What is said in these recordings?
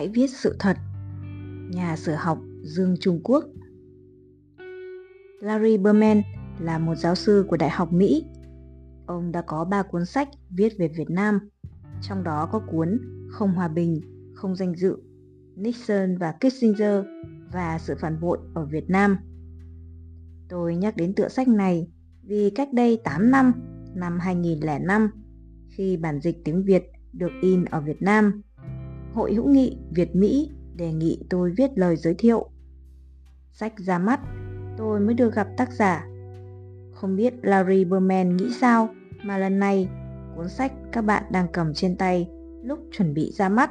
Hãy viết sự thật. Nhà sử học Dương Trung Quốc Larry Berman là một giáo sư của Đại học Mỹ. Ông đã có 3 cuốn sách viết về Việt Nam, trong đó có cuốn Không hòa bình, không danh dự, Nixon và Kissinger và sự phản bội ở Việt Nam. Tôi nhắc đến tựa sách này vì cách đây 8 năm, năm 2005, khi bản dịch tiếng Việt được in ở Việt Nam, Hội hữu nghị Việt Mỹ đề nghị tôi viết lời giới thiệu. Sách ra mắt, tôi mới được gặp tác giả. Không biết Larry Berman nghĩ sao mà lần này cuốn sách các bạn đang cầm trên tay lúc chuẩn bị ra mắt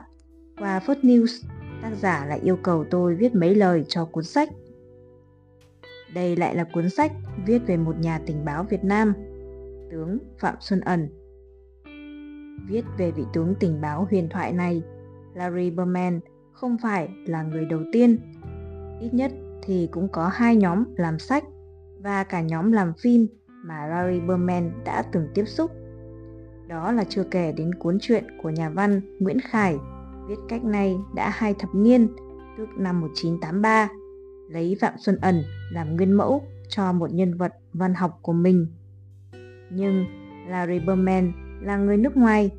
qua First News, tác giả lại yêu cầu tôi viết mấy lời cho cuốn sách. Đây lại là cuốn sách viết về một nhà tình báo Việt Nam, tướng Phạm Xuân Ẩn. Viết về vị tướng tình báo huyền thoại này, Larry Berman không phải là người đầu tiên. Ít nhất thì cũng có hai nhóm làm sách và cả nhóm làm phim mà Larry Berman đã từng tiếp xúc. Đó là chưa kể đến cuốn truyện của nhà văn Nguyễn Khải viết cách này đã hai thập niên, tức năm 1983, lấy Phạm Xuân Ẩn làm nguyên mẫu cho một nhân vật văn học của mình. Nhưng Larry Berman là người nước ngoài,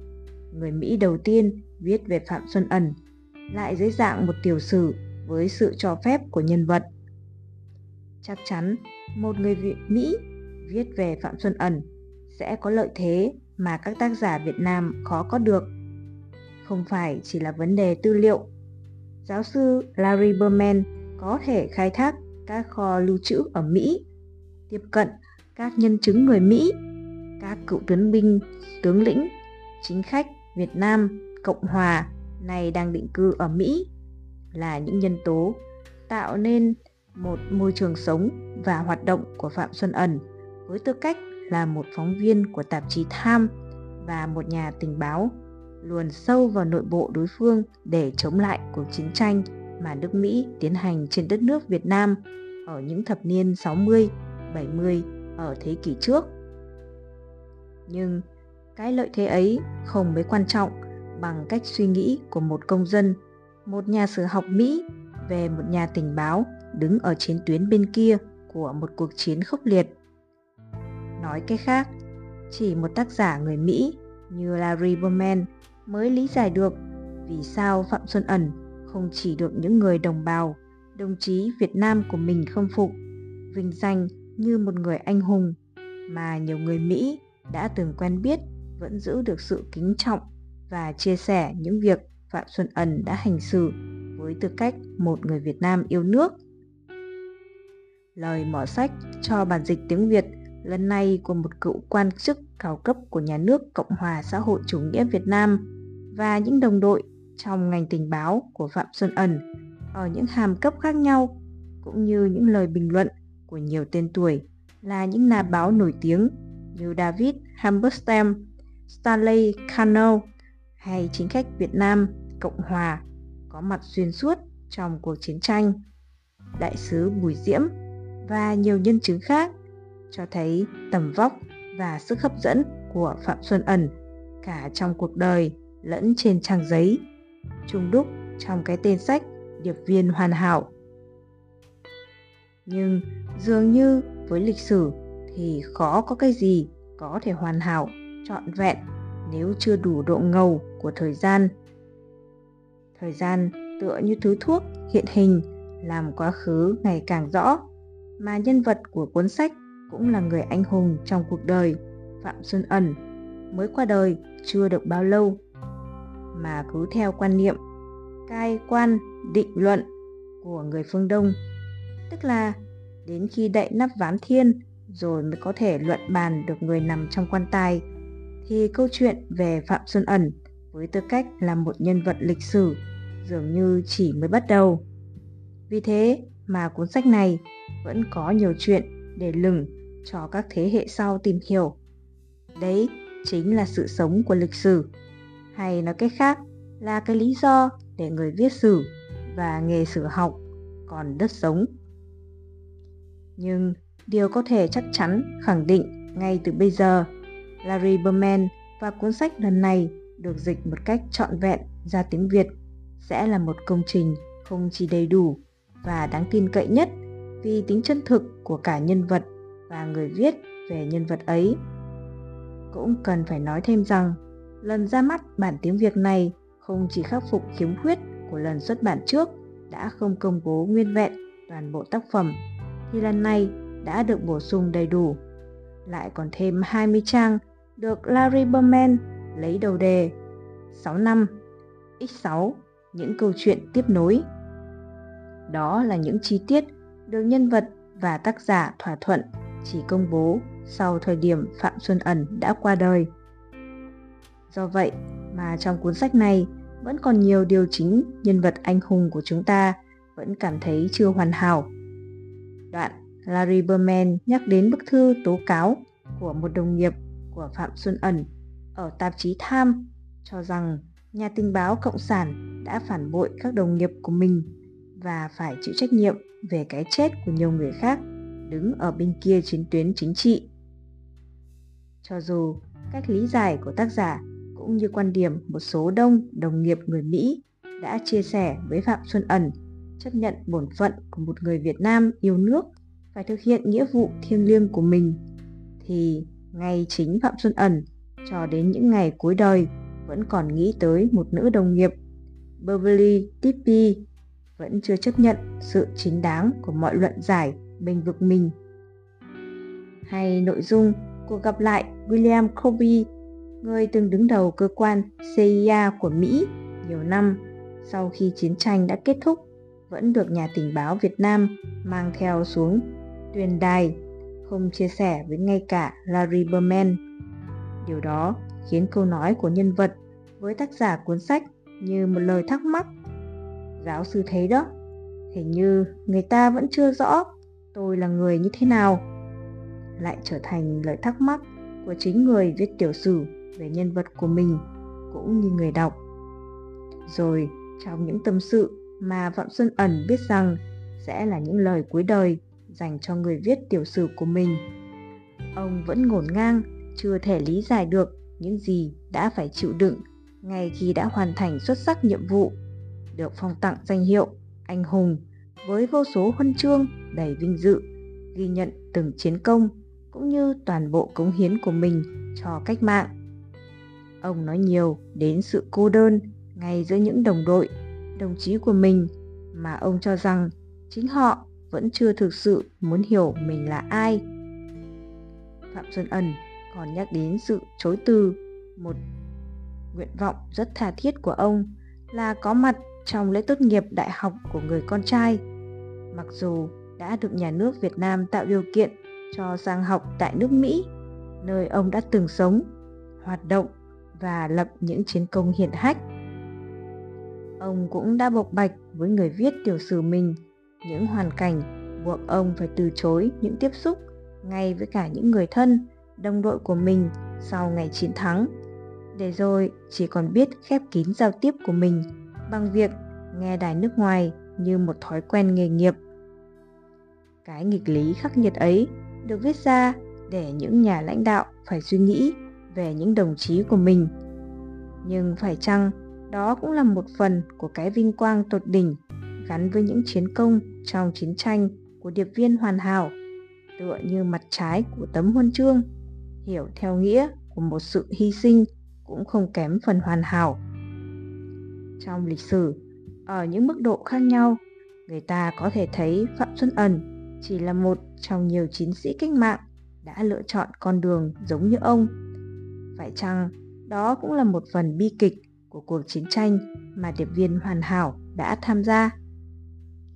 người Mỹ đầu tiên viết về Phạm Xuân Ẩn, lại dưới dạng một tiểu sử với sự cho phép của nhân vật. Chắc chắn một người Việt Mỹ viết về Phạm Xuân Ẩn sẽ có lợi thế mà các tác giả Việt Nam khó có được. Không phải chỉ là vấn đề tư liệu. Giáo sư Larry Berman có thể khai thác các kho lưu trữ ở Mỹ, tiếp cận các nhân chứng người Mỹ, các cựu tướng binh, tướng lĩnh, chính khách Việt Nam, Cộng Hòa này đang định cư ở Mỹ là những nhân tố tạo nên một môi trường sống và hoạt động của Phạm Xuân Ẩn với tư cách là một phóng viên của tạp chí Time và một nhà tình báo luồn sâu vào nội bộ đối phương để chống lại cuộc chiến tranh mà nước Mỹ tiến hành trên đất nước Việt Nam ở những thập niên 60, 70 ở thế kỷ trước. Nhưng cái lợi thế ấy không mấy quan trọng bằng cách suy nghĩ của một công dân, một nhà sử học Mỹ về một nhà tình báo đứng ở chiến tuyến bên kia của một cuộc chiến khốc liệt. Nói cách khác, chỉ một tác giả người Mỹ như Larry Berman mới lý giải được vì sao Phạm Xuân Ẩn không chỉ được những người đồng bào, đồng chí Việt Nam của mình khâm phục, vinh danh như một người anh hùng mà nhiều người Mỹ đã từng quen biết vẫn giữ được sự kính trọng và chia sẻ những việc Phạm Xuân Ẩn đã hành xử với tư cách một người Việt Nam yêu nước. Lời mở sách cho bản dịch tiếng Việt lần này của một cựu quan chức cao cấp của nhà nước Cộng hòa xã hội chủ nghĩa Việt Nam và những đồng đội trong ngành tình báo của Phạm Xuân Ẩn ở những hàm cấp khác nhau, cũng như những lời bình luận của nhiều tên tuổi là những nhà báo nổi tiếng như David Hammerstem, Stanley Cano hay chính khách Việt Nam Cộng Hòa có mặt xuyên suốt trong cuộc chiến tranh. Đại sứ Bùi Diễm và nhiều nhân chứng khác cho thấy tầm vóc và sức hấp dẫn của Phạm Xuân Ẩn cả trong cuộc đời lẫn trên trang giấy, trung đúc trong cái tên sách Điệp viên hoàn hảo. Nhưng dường như với lịch sử thì khó có cái gì có thể hoàn hảo, trọn vẹn nếu chưa đủ độ ngầu của thời gian. Thời gian tựa như thứ thuốc hiện hình làm quá khứ ngày càng rõ, mà nhân vật của cuốn sách cũng là người anh hùng trong cuộc đời, Phạm Xuân Ẩn, mới qua đời chưa được bao lâu mà cứ theo quan niệm cai quan định luận của người phương Đông, tức là đến khi đậy nắp ván thiên rồi mới có thể luận bàn được người nằm trong quan tài, thì câu chuyện về Phạm Xuân Ẩn với tư cách là một nhân vật lịch sử dường như chỉ mới bắt đầu. Vì thế mà cuốn sách này vẫn có nhiều chuyện để lừng cho các thế hệ sau tìm hiểu. Đấy chính là sự sống của lịch sử hay nói cách khác là cái lý do để người viết sử và nghề sử học còn đất sống. Nhưng điều có thể chắc chắn khẳng định ngay từ bây giờ, Larry Berman và cuốn sách lần này được dịch một cách trọn vẹn ra tiếng Việt sẽ là một công trình không chỉ đầy đủ và đáng tin cậy nhất vì tính chân thực của cả nhân vật và người viết về nhân vật ấy. Cũng cần phải nói thêm rằng, lần ra mắt bản tiếng Việt này không chỉ khắc phục khiếm khuyết của lần xuất bản trước đã không công bố nguyên vẹn toàn bộ tác phẩm, thì lần này đã được bổ sung đầy đủ. Lại còn thêm 20 trang được Larry Berman lấy đầu đề 6 năm X6 những câu chuyện tiếp nối. Đó là những chi tiết được nhân vật và tác giả thỏa thuận chỉ công bố sau thời điểm Phạm Xuân Ẩn đã qua đời. Do vậy mà trong cuốn sách này vẫn còn nhiều điều chính nhân vật anh hùng của chúng ta vẫn cảm thấy chưa hoàn hảo. Đoạn Larry Berman nhắc đến bức thư tố cáo của một đồng nghiệp của Phạm Xuân Ẩn ở tạp chí Time cho rằng nhà tình báo Cộng sản đã phản bội các đồng nghiệp của mình và phải chịu trách nhiệm về cái chết của nhiều người khác đứng ở bên kia chiến tuyến chính trị. Cho dù cách lý giải của tác giả cũng như quan điểm một số đông đồng nghiệp người Mỹ đã chia sẻ với Phạm Xuân Ẩn chấp nhận bổn phận của một người Việt Nam yêu nước phải thực hiện nghĩa vụ thiêng liêng của mình, thì ngay chính Phạm Xuân Ẩn cho đến những ngày cuối đời vẫn còn nghĩ tới một nữ đồng nghiệp Beverly Tippy vẫn chưa chấp nhận sự chính đáng của mọi luận giải bình vực mình. Hay nội dung cuộc gặp lại William Colby, người từng đứng đầu cơ quan CIA của Mỹ nhiều năm sau khi chiến tranh đã kết thúc vẫn được nhà tình báo Việt Nam mang theo xuống tuyền đài, không chia sẻ với ngay cả Larry Berman. Điều đó khiến câu nói của nhân vật với tác giả cuốn sách như một lời thắc mắc. Giáo sư thấy đó, hình như người ta vẫn chưa rõ tôi là người như thế nào. Lại trở thành lời thắc mắc của chính người viết tiểu sử về nhân vật của mình cũng như người đọc. Rồi trong những tâm sự mà Phạm Xuân Ẩn biết rằng sẽ là những lời cuối đời dành cho người viết tiểu sử của mình. Ông vẫn ngổn ngang, chưa thể lý giải được những gì đã phải chịu đựng ngay khi đã hoàn thành xuất sắc nhiệm vụ, được phong tặng danh hiệu anh hùng với vô số huân chương đầy vinh dự, ghi nhận từng chiến công cũng như toàn bộ cống hiến của mình cho cách mạng. Ông nói nhiều đến sự cô đơn ngay giữa những đồng đội, đồng chí của mình mà ông cho rằng chính họ vẫn chưa thực sự muốn hiểu mình là ai. Phạm Xuân ẩn còn nhắc đến sự chối từ, một nguyện vọng rất tha thiết của ông là có mặt trong lễ tốt nghiệp đại học của người con trai. Mặc dù đã được nhà nước Việt Nam tạo điều kiện cho sang học tại nước Mỹ, nơi ông đã từng sống, hoạt động và lập những chiến công hiển hách. Ông cũng đã bộc bạch với người viết tiểu sử mình những hoàn cảnh buộc ông phải từ chối những tiếp xúc ngay với cả những người thân, đồng đội của mình sau ngày chiến thắng, để rồi chỉ còn biết khép kín giao tiếp của mình bằng việc nghe đài nước ngoài như một thói quen nghề nghiệp. Cái nghịch lý khắc nghiệt ấy được viết ra để những nhà lãnh đạo phải suy nghĩ về những đồng chí của mình. Nhưng phải chăng đó cũng là một phần của cái vinh quang tột đỉnh gắn với những chiến công trong chiến tranh của điệp viên hoàn hảo, tựa như mặt trái của tấm huân chương, hiểu theo nghĩa của một sự hy sinh cũng không kém phần hoàn hảo. Trong lịch sử, ở những mức độ khác nhau, người ta có thể thấy Phạm Xuân Ẩn chỉ là một trong nhiều chiến sĩ cách mạng đã lựa chọn con đường giống như ông. Phải chăng đó cũng là một phần bi kịch của cuộc chiến tranh mà điệp viên hoàn hảo đã tham gia?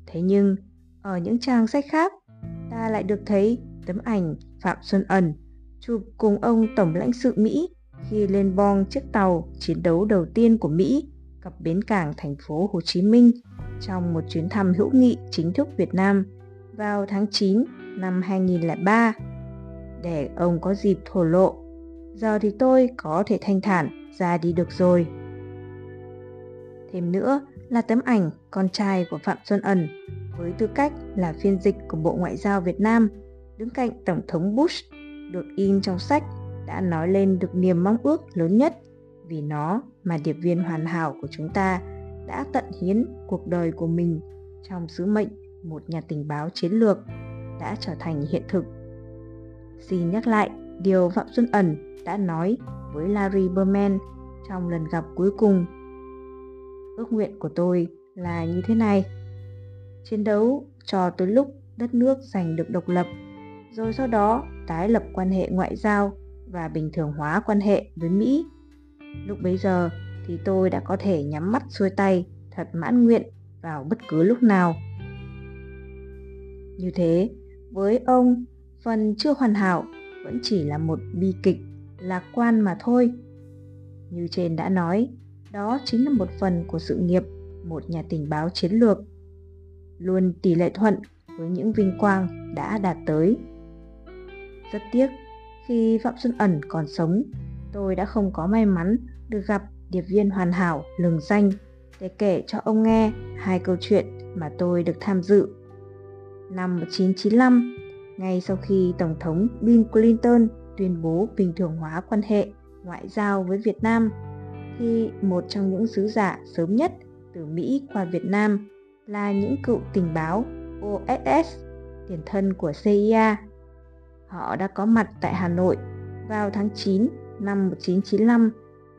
Thế nhưng, ở những trang sách khác, ta lại được thấy tấm ảnh Phạm Xuân Ẩn chụp cùng ông Tổng lãnh sự Mỹ khi lên bong chiếc tàu chiến đấu đầu tiên của Mỹ cập bến cảng thành phố Hồ Chí Minh trong một chuyến thăm hữu nghị chính thức Việt Nam vào tháng 9 năm 2003 để ông có dịp thổ lộ. Giờ thì tôi có thể thanh thản ra đi được rồi. Thêm nữa, là tấm ảnh con trai của Phạm Xuân Ẩn với tư cách là phiên dịch của Bộ Ngoại giao Việt Nam đứng cạnh Tổng thống Bush được in trong sách đã nói lên được niềm mong ước lớn nhất vì nó mà điệp viên hoàn hảo của chúng ta đã tận hiến cuộc đời của mình trong sứ mệnh một nhà tình báo chiến lược đã trở thành hiện thực. Xin nhắc lại điều Phạm Xuân Ẩn đã nói với Larry Berman trong lần gặp cuối cùng. Ước nguyện của tôi là như thế này. Chiến đấu cho tới lúc đất nước giành được độc lập, rồi sau đó tái lập quan hệ ngoại giao và bình thường hóa quan hệ với Mỹ. Lúc bấy giờ thì tôi đã có thể nhắm mắt xuôi tay thật mãn nguyện vào bất cứ lúc nào. Như thế, với ông, phần chưa hoàn hảo vẫn chỉ là một bi kịch lạc quan mà thôi. Như trên đã nói, đó chính là một phần của sự nghiệp một nhà tình báo chiến lược, luôn tỷ lệ thuận với những vinh quang đã đạt tới. Rất tiếc, khi Phạm Xuân Ẩn còn sống, tôi đã không có may mắn được gặp điệp viên hoàn hảo lừng danh để kể cho ông nghe hai câu chuyện mà tôi được tham dự. Năm 1995, ngay sau khi Tổng thống Bill Clinton tuyên bố bình thường hóa quan hệ ngoại giao với Việt Nam, thì một trong những sứ giả sớm nhất từ Mỹ qua Việt Nam là những cựu tình báo OSS, tiền thân của CIA. Họ đã có mặt tại Hà Nội vào tháng 9 năm 1995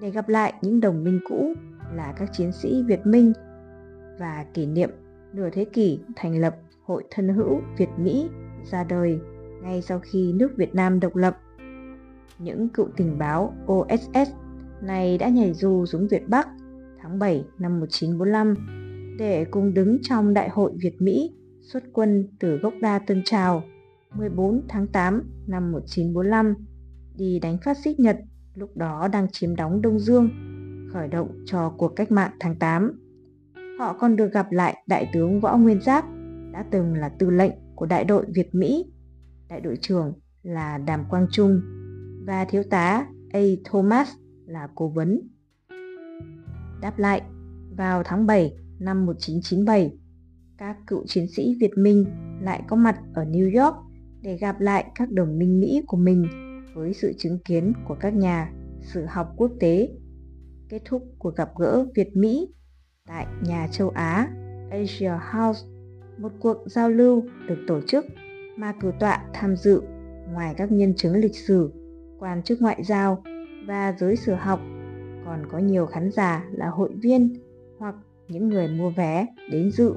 để gặp lại những đồng minh cũ là các chiến sĩ Việt Minh và kỷ niệm nửa thế kỷ thành lập Hội Thân hữu Việt Mỹ ra đời ngay sau khi nước Việt Nam độc lập. Những cựu tình báo OSS này đã nhảy dù xuống Việt Bắc tháng 7 năm 1945 để cùng đứng trong Đại hội Việt Mỹ xuất quân từ gốc đa Tân Trào 14 tháng 8 năm 1945 đi đánh phát xít Nhật lúc đó đang chiếm đóng Đông Dương, khởi động cho cuộc cách mạng tháng 8. Họ còn được gặp lại Đại tướng Võ Nguyên Giáp, đã từng là tư lệnh của đại đội Việt Mỹ, đại đội trưởng là Đàm Quang Trung và thiếu tá A. Thomas là cố vấn. Đáp lại, vào tháng 7 năm 1997, các cựu chiến sĩ Việt Minh lại có mặt ở New York để gặp lại các đồng minh Mỹ của mình với sự chứng kiến của các nhà sử học quốc tế. Kết thúc cuộc gặp gỡ Việt-Mỹ tại nhà châu Á Asia House, một cuộc giao lưu được tổ chức mà cử tọa tham dự ngoài các nhân chứng lịch sử, quan chức ngoại giao và giới sử học, còn có nhiều khán giả là hội viên hoặc những người mua vé đến dự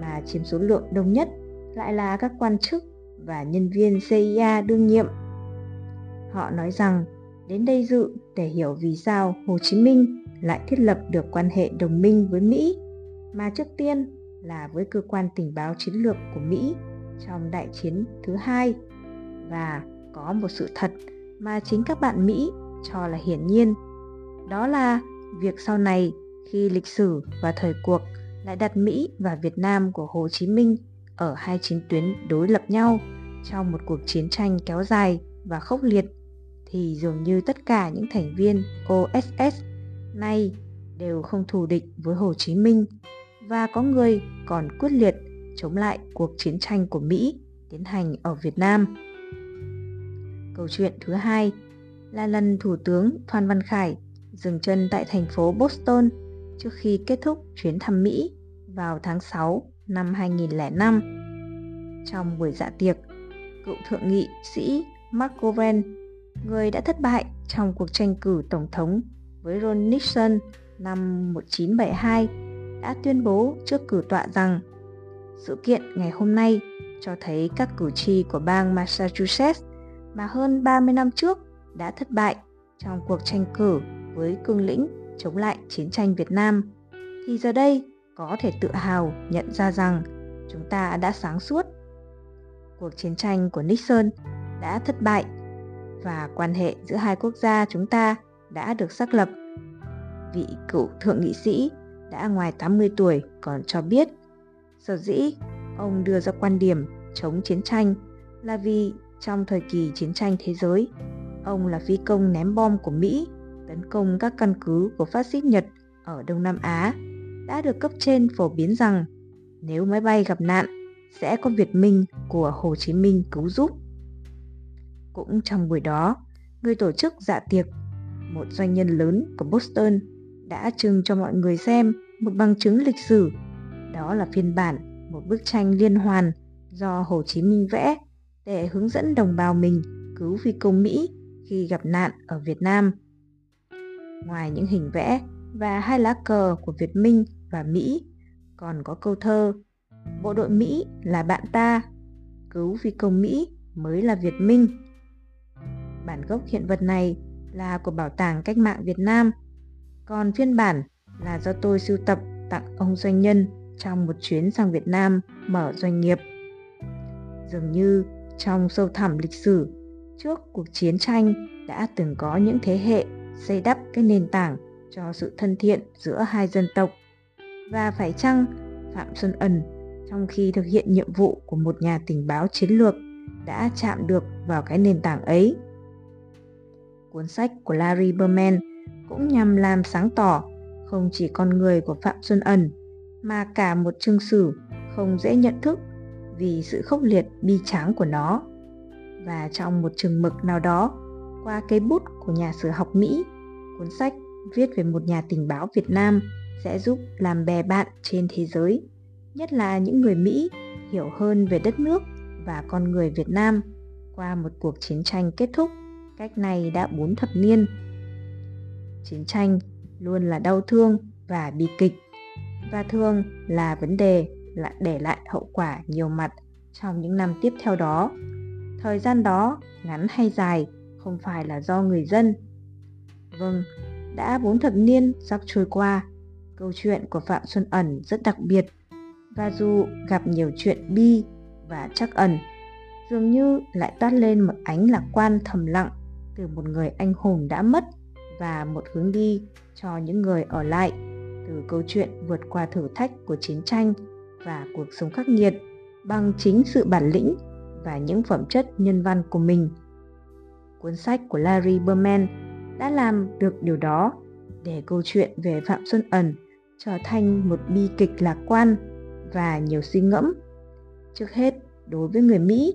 mà chiếm số lượng đông nhất lại là các quan chức và nhân viên CIA đương nhiệm. Họ nói rằng đến đây dự để hiểu vì sao Hồ Chí Minh lại thiết lập được quan hệ đồng minh với Mỹ, mà trước tiên là với cơ quan tình báo chiến lược của Mỹ trong đại chiến thứ hai và có một sự thật mà chính các bạn Mỹ cho là hiển nhiên. Đó là việc sau này khi lịch sử và thời cuộc lại đặt Mỹ và Việt Nam của Hồ Chí Minh ở hai chiến tuyến đối lập nhau trong một cuộc chiến tranh kéo dài và khốc liệt thì dường như tất cả những thành viên OSS nay đều không thù địch với Hồ Chí Minh và có người còn quyết liệt chống lại cuộc chiến tranh của Mỹ tiến hành ở Việt Nam. Câu chuyện thứ hai là lần Thủ tướng Phan Văn Khải dừng chân tại thành phố Boston trước khi kết thúc chuyến thăm Mỹ vào tháng 6 năm 2005. Trong buổi dạ tiệc, cựu thượng nghị sĩ Mark Govan người đã thất bại trong cuộc tranh cử tổng thống với Ron Nixon năm 1972 đã tuyên bố trước cử tọa rằng sự kiện ngày hôm nay cho thấy các cử tri của bang Massachusetts mà hơn 30 năm trước đã thất bại trong cuộc tranh cử với cương lĩnh chống lại chiến tranh Việt Nam, thì giờ đây có thể tự hào nhận ra rằng chúng ta đã sáng suốt. Cuộc chiến tranh của Nixon đã thất bại và quan hệ giữa hai quốc gia chúng ta đã được xác lập. Vị cựu thượng nghị sĩ đã ngoài 80 tuổi còn cho biết sở dĩ ông đưa ra quan điểm chống chiến tranh là vì trong thời kỳ chiến tranh thế giới, ông là phi công ném bom của Mỹ tấn công các căn cứ của phát xít Nhật ở Đông Nam Á đã được cấp trên phổ biến rằng nếu máy bay gặp nạn sẽ có Việt Minh của Hồ Chí Minh cứu giúp. Cũng trong buổi đó, người tổ chức dạ tiệc, một doanh nhân lớn của Boston đã trưng cho mọi người xem một bằng chứng lịch sử. Đó là phiên bản một bức tranh liên hoàn do Hồ Chí Minh vẽ để hướng dẫn đồng bào mình cứu phi công Mỹ khi gặp nạn ở Việt Nam. Ngoài những hình vẽ và hai lá cờ của Việt Minh và Mỹ, còn có câu thơ Bộ đội Mỹ là bạn ta, cứu phi công Mỹ mới là Việt Minh. Bản gốc hiện vật này là của Bảo tàng Cách mạng Việt Nam, còn phiên bản là do tôi sưu tập tặng ông doanh nhân trong một chuyến sang Việt Nam mở doanh nghiệp. Dường như trong sâu thẳm lịch sử, trước cuộc chiến tranh đã từng có những thế hệ xây đắp cái nền tảng cho sự thân thiện giữa hai dân tộc. Và phải chăng Phạm Xuân Ẩn trong khi thực hiện nhiệm vụ của một nhà tình báo chiến lược đã chạm được vào cái nền tảng ấy. Cuốn sách của Larry Berman cũng nhằm làm sáng tỏ không chỉ con người của Phạm Xuân Ẩn mà cả một chương sử không dễ nhận thức vì sự khốc liệt bi tráng của nó. Và trong một chừng mực nào đó, qua cây bút của nhà sử học Mỹ, cuốn sách viết về một nhà tình báo Việt Nam sẽ giúp làm bè bạn trên thế giới, nhất là những người Mỹ hiểu hơn về đất nước và con người Việt Nam qua một cuộc chiến tranh kết thúc cách này đã bốn thập niên. Chiến tranh luôn là đau thương và bi kịch và thường là vấn đề lại để lại hậu quả nhiều mặt trong những năm tiếp theo đó. Thời gian đó, ngắn hay dài, không phải là do người dân. Vâng, đã bốn thập niên sắp trôi qua, câu chuyện của Phạm Xuân Ẩn rất đặc biệt. Và dù gặp nhiều chuyện bi và chắc ẩn, dường như lại toát lên một ánh lạc quan thầm lặng từ một người anh hùng đã mất và một hướng đi cho những người ở lại từ câu chuyện vượt qua thử thách của chiến tranh và cuộc sống khắc nghiệt bằng chính sự bản lĩnh và những phẩm chất nhân văn của mình. Cuốn sách của Larry Berman đã làm được điều đó để câu chuyện về Phạm Xuân Ẩn trở thành một bi kịch lạc quan và nhiều suy ngẫm. Trước hết đối với người Mỹ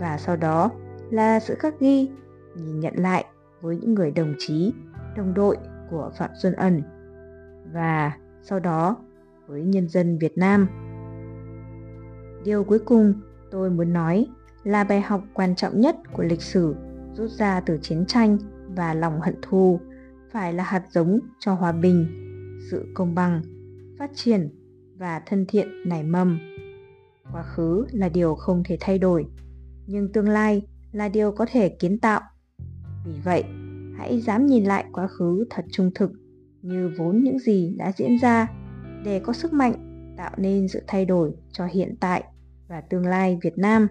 và sau đó là sự khắc ghi nhìn nhận lại với những người đồng chí, đồng đội của Phạm Xuân Ẩn và sau đó với nhân dân Việt Nam. Điều cuối cùng tôi muốn nói là bài học quan trọng nhất của lịch sử rút ra từ chiến tranh và lòng hận thù phải là hạt giống cho hòa bình, sự công bằng, phát triển và thân thiện nảy mầm. Quá khứ là điều không thể thay đổi, nhưng tương lai là điều có thể kiến tạo. Vì vậy, hãy dám nhìn lại quá khứ thật trung thực như vốn những gì đã diễn ra để có sức mạnh tạo nên sự thay đổi cho hiện tại và tương lai Việt Nam.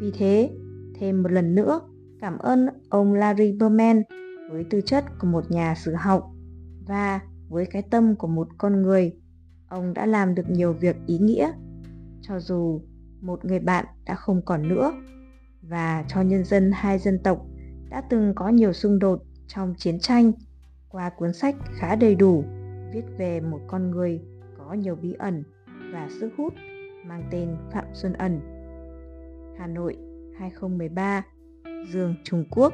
Vì thế, thêm một lần nữa, cảm ơn ông Larry Berman với tư chất của một nhà sử học và với cái tâm của một con người. Ông đã làm được nhiều việc ý nghĩa, cho dù một người bạn đã không còn nữa và cho nhân dân hai dân tộc đã từng có nhiều xung đột trong chiến tranh qua cuốn sách khá đầy đủ viết về một con người có nhiều bí ẩn và sức hút mang tên Phạm Xuân Ẩn. Hà Nội 2013, Dương Trung Quốc